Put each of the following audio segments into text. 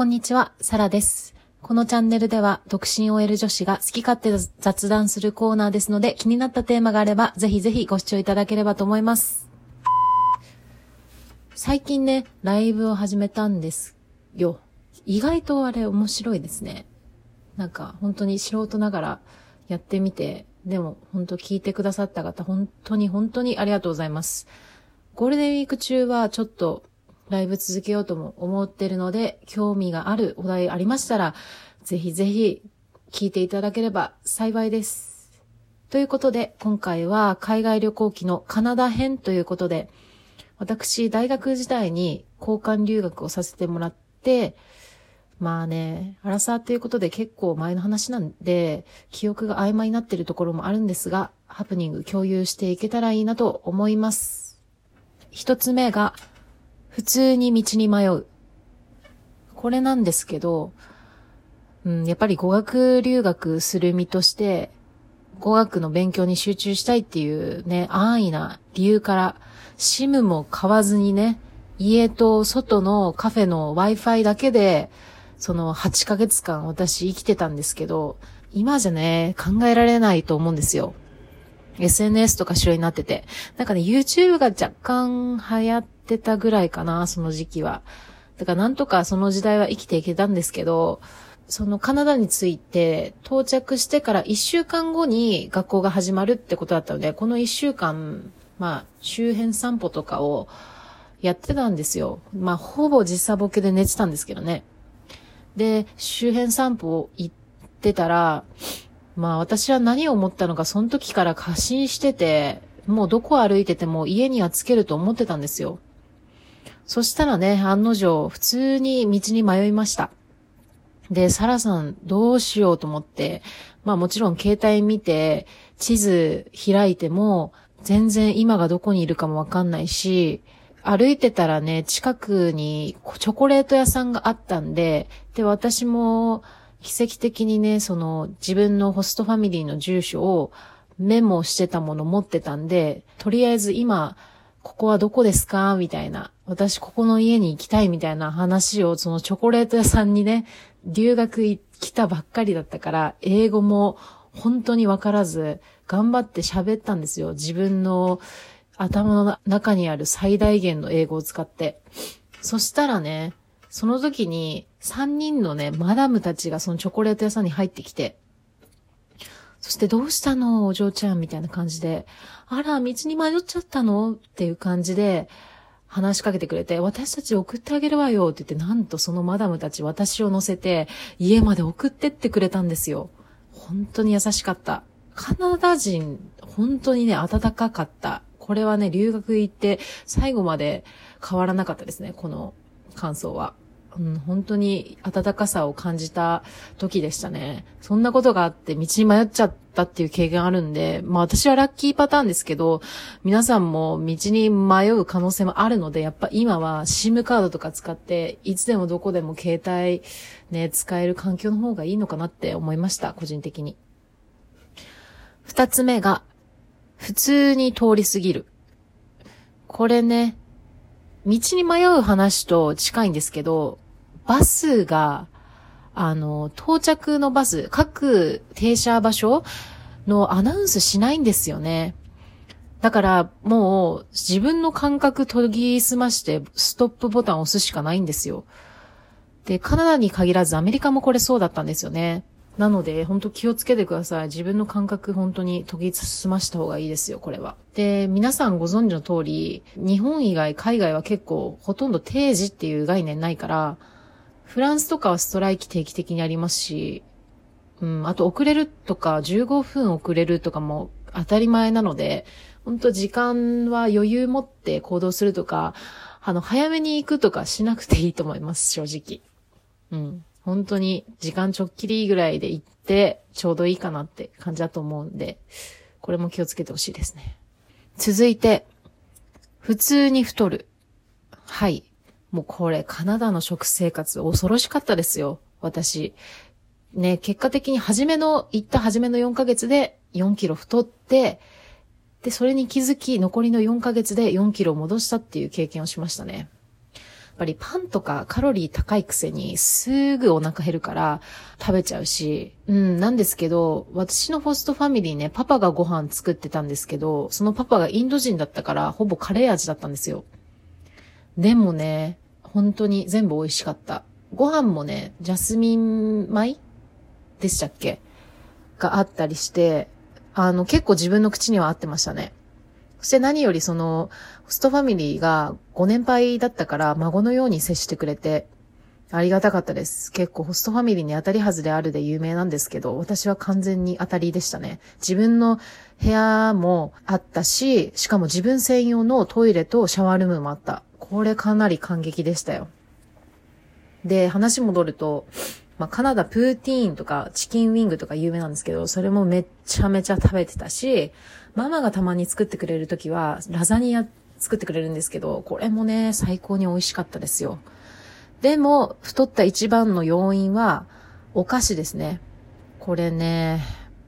こんにちは、サラです。このチャンネルでは、独身 OL 女子が好き勝手雑談するコーナーですので、気になったテーマがあれば、ぜひぜひご視聴いただければと思います。最近ね、ライブを始めたんですよ。意外とあれ面白いですね。なんか、本当に素人ながらやってみて、でも本当聞いてくださった方、本当に本当にありがとうございます。ゴールデンウィーク中はちょっとライブ続けようとも思ってるので、興味があるお題ありましたら、ぜひぜひ聞いていただければ幸いです。ということで、今回は海外旅行記のカナダ編ということで、私、大学時代に交換留学をさせてもらって、まあね、アラサーということで結構前の話なんで、記憶が曖昧になってるところもあるんですが、ハプニング共有していけたらいいなと思います。一つ目が、普通に道に迷う。これなんですけど、うん、やっぱり語学留学する身として、語学の勉強に集中したいっていうね、安易な理由から、シムも買わずにね、家と外のカフェの Wi-Fi だけで、その8ヶ月間私生きてたんですけど、今じゃね、考えられないと思うんですよ。SNS とか主流になってて。なんかね、YouTube が若干流行っててたぐらいかな、その時期は。だからなんとかその時代は生きていけたんですけど、そのカナダに着いて到着してから1週間後に学校が始まるってことだったので、この1週間、まあ周辺散歩とかをやってたんですよ。まあほぼ時差ボケで寝てたんですけどね。で、周辺散歩を行ってたら、まあ私は何を思ったのか、その時から過信してて、もうどこ歩いてても家にはつけると思ってたんですよ。そしたらね、案の定、普通に道に迷いました。で、サラさんどうしようと思って、まあもちろん携帯見て、地図開いても、全然今がどこにいるかもわかんないし、歩いてたらね、近くにチョコレート屋さんがあったんで、で、私も奇跡的にね、その自分のホストファミリーの住所をメモしてたもの持ってたんで、とりあえず今、ここはどこですか？みたいな。私ここの家に行きたいみたいな話をそのチョコレート屋さんにね、留学来たばっかりだったから、英語も本当にわからず、頑張って喋ったんですよ。自分の頭の中にある最大限の英語を使って。そしたらね、その時に3人のね、マダムたちがそのチョコレート屋さんに入ってきて、そしてどうしたのお嬢ちゃんみたいな感じで、あら、道に迷っちゃったの？っていう感じで話しかけてくれて、私たち送ってあげるわよって言って、なんとそのマダムたち私を乗せて家まで送ってってくれたんですよ。本当に優しかった。カナダ人、本当にね、温かかった。これはね、留学行って最後まで変わらなかったですね、この感想は。うん、本当に温かさを感じた時でしたね。そんなことがあって道に迷っちゃったっていう経験あるんで、まあ私はラッキーパターンですけど、皆さんも道に迷う可能性もあるので、やっぱ今は SIM カードとか使って、いつでもどこでも携帯ね、使える環境の方がいいのかなって思いました、個人的に。二つ目が、普通に通り過ぎる。これね、道に迷う話と近いんですけど、バスが、あの、到着のバス、各停車場所のアナウンスしないんですよね。だから、もう、自分の感覚研ぎ澄まして、ストップボタンを押すしかないんですよ。で、カナダに限らずアメリカもこれそうだったんですよね。なので、本当気をつけてください。自分の感覚本当に研ぎ澄ました方がいいですよ、これは。で、皆さんご存知の通り、日本以外、海外は結構ほとんど定時っていう概念ないから、フランスとかはストライキ定期的にありますし、うん、あと遅れるとか15分遅れるとかも当たり前なので、本当時間は余裕持って行動するとか、あの、早めに行くとかしなくていいと思います、正直。うん。本当に時間ちょっきりぐらいで行ってちょうどいいかなって感じだと思うんで、これも気をつけてほしいですね。続いて、普通に太る。はい。もうこれカナダの食生活恐ろしかったですよ。私。ね、結果的に初めの、行った初めの4ヶ月で4キロ太って、で、それに気づき残りの4ヶ月で4キロ戻したっていう経験をしましたね。ぱりパンとかカロリー高いくせにすぐお腹減るから食べちゃうし、うん、なんですけど、私のホストファミリーね、パパがご飯作ってたんですけど、そのパパがインド人だったからほぼカレー味だったんですよ。でもね、本当に全部美味しかった。ご飯もね、ジャスミン米でしたっけ？があったりして、あの、結構自分の口には合ってましたね。そして何よりその、ホストファミリーがご年配だったから孫のように接してくれて、ありがたかったです。結構ホストファミリーに当たり外れあるで有名なんですけど、私は完全に当たりでしたね。自分の部屋もあったし、しかも自分専用のトイレとシャワールームもあった。これかなり感激でしたよ。で、話戻ると、まあ、カナダプーティーンとかチキンウィングとか有名なんですけど、それもめっちゃめちゃ食べてたし、ママがたまに作ってくれるときは、ラザニア作ってくれるんですけど、これもね、最高に美味しかったですよ。でも、太った一番の要因は、お菓子ですね。これね、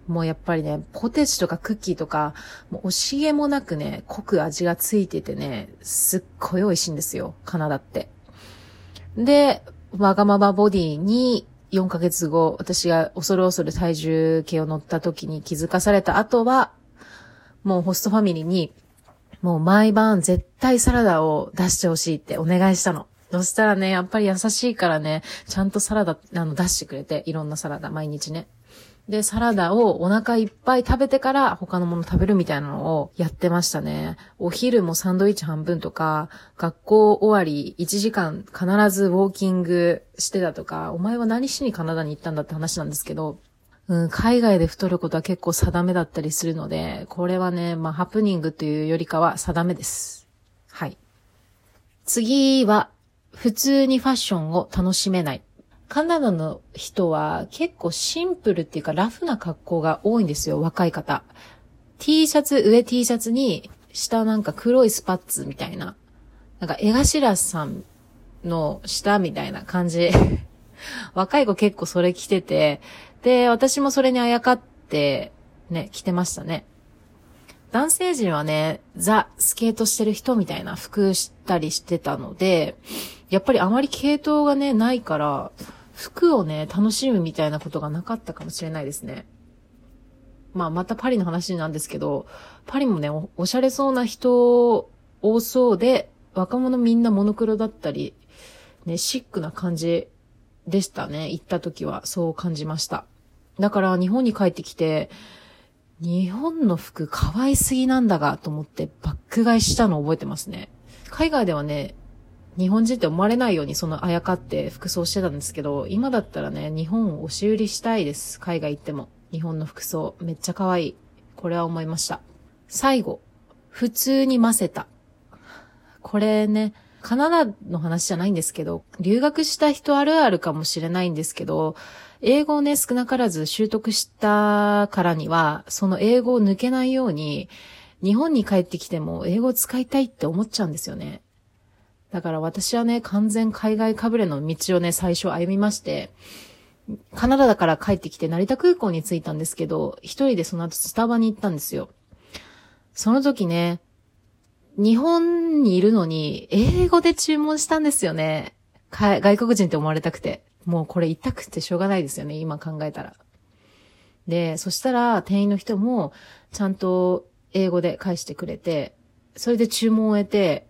もうやっぱりね、ポテチとかクッキーとか、もう惜しげもなくね、濃く味がついててね、すっごい美味しいんですよ、カナダって。で、わがままボディに4ヶ月後、私が恐る恐る体重計を乗った時に気づかされた後は、もうホストファミリーに、もう毎晩絶対サラダを出してほしいってお願いしたの。そしたらね、やっぱり優しいからね、ちゃんとサラダ、あの、出してくれて、いろんなサラダ、毎日ね。で、サラダをお腹いっぱい食べてから他のもの食べるみたいなのをやってましたね。お昼もサンドイッチ半分とか、学校終わり1時間必ずウォーキングしてたとか、お前は何しにカナダに行ったんだって話なんですけど、うん、海外で太ることは結構定めだったりするので、これはね、まあ、ハプニングというよりかは定めです。はい。次は、普通にファッションを楽しめない。カナダの人は結構シンプルっていうかラフな格好が多いんですよ、若い方。T シャツ、上 T シャツに、下なんか黒いスパッツみたいな。なんか江頭さんの下みたいな感じ。若い子結構それ着てて、で、私もそれにあやかって、ね、着てましたね。男性陣はね、ザ・スケートしてる人みたいな服したりしてたので、やっぱりあまり系統がね、ないから、服をね、楽しむみたいなことがなかったかもしれないですね。まあ、またパリの話なんですけど、パリもねお、おしゃれそうな人多そうで、若者みんなモノクロだったり、ね、シックな感じでしたね。行った時はそう感じました。だから日本に帰ってきて、日本の服可愛すぎなんだがと思ってバック買いしたのを覚えてますね。海外ではね、日本人って思われないようにそのあやかって服装してたんですけど、今だったらね、日本を押し売りしたいです。海外行っても。日本の服装、めっちゃ可愛い。これは思いました。最後、普通に混ぜた。これね、カナダの話じゃないんですけど、留学した人あるあるかもしれないんですけど、英語をね、少なからず習得したからには、その英語を抜けないように、日本に帰ってきても英語を使いたいって思っちゃうんですよね。だから私はね、完全海外かぶれの道をね、最初歩みまして、カナダだから帰ってきて成田空港に着いたんですけど、一人でその後スタバに行ったんですよ。その時ね、日本にいるのに、英語で注文したんですよね。外国人って思われたくて。もうこれ痛くてしょうがないですよね、今考えたら。で、そしたら店員の人もちゃんと英語で返してくれて、それで注文を終えて、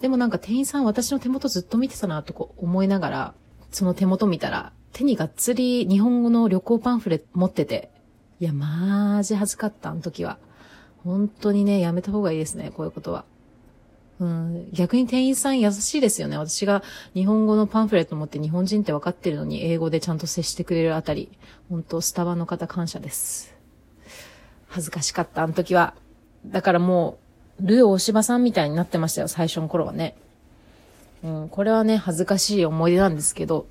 でもなんか店員さん私の手元ずっと見てたなとこ思いながら、その手元見たら、手にがっつり日本語の旅行パンフレ持ってて、いや、マジ恥ずかった、あの時は。本当にね、やめた方がいいですね、こういうことは。うん、逆に店員さん優しいですよね。私が日本語のパンフレット持って日本人って分かってるのに英語でちゃんと接してくれるあたり、本当スタバの方感謝です。恥ずかしかった、あの時は。だからもう、ルー大柴さんみたいになってましたよ、最初の頃はね。うん、これはね、恥ずかしい思い出なんですけど、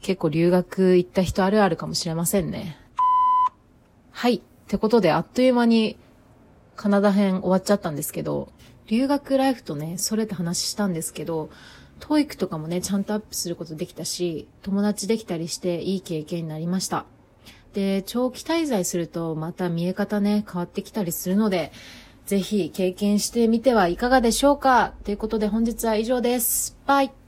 結構留学行った人あるあるかもしれませんね。はい。ってことで、あっという間にカナダ編終わっちゃったんですけど、留学ライフとね、それって話したんですけど、 TOEIC とかもね、ちゃんとアップすることできたし、友達できたりしていい経験になりました。で、長期滞在するとまた見え方ね、変わってきたりするので、ぜひ経験してみてはいかがでしょうかということで本日は以上です。バイ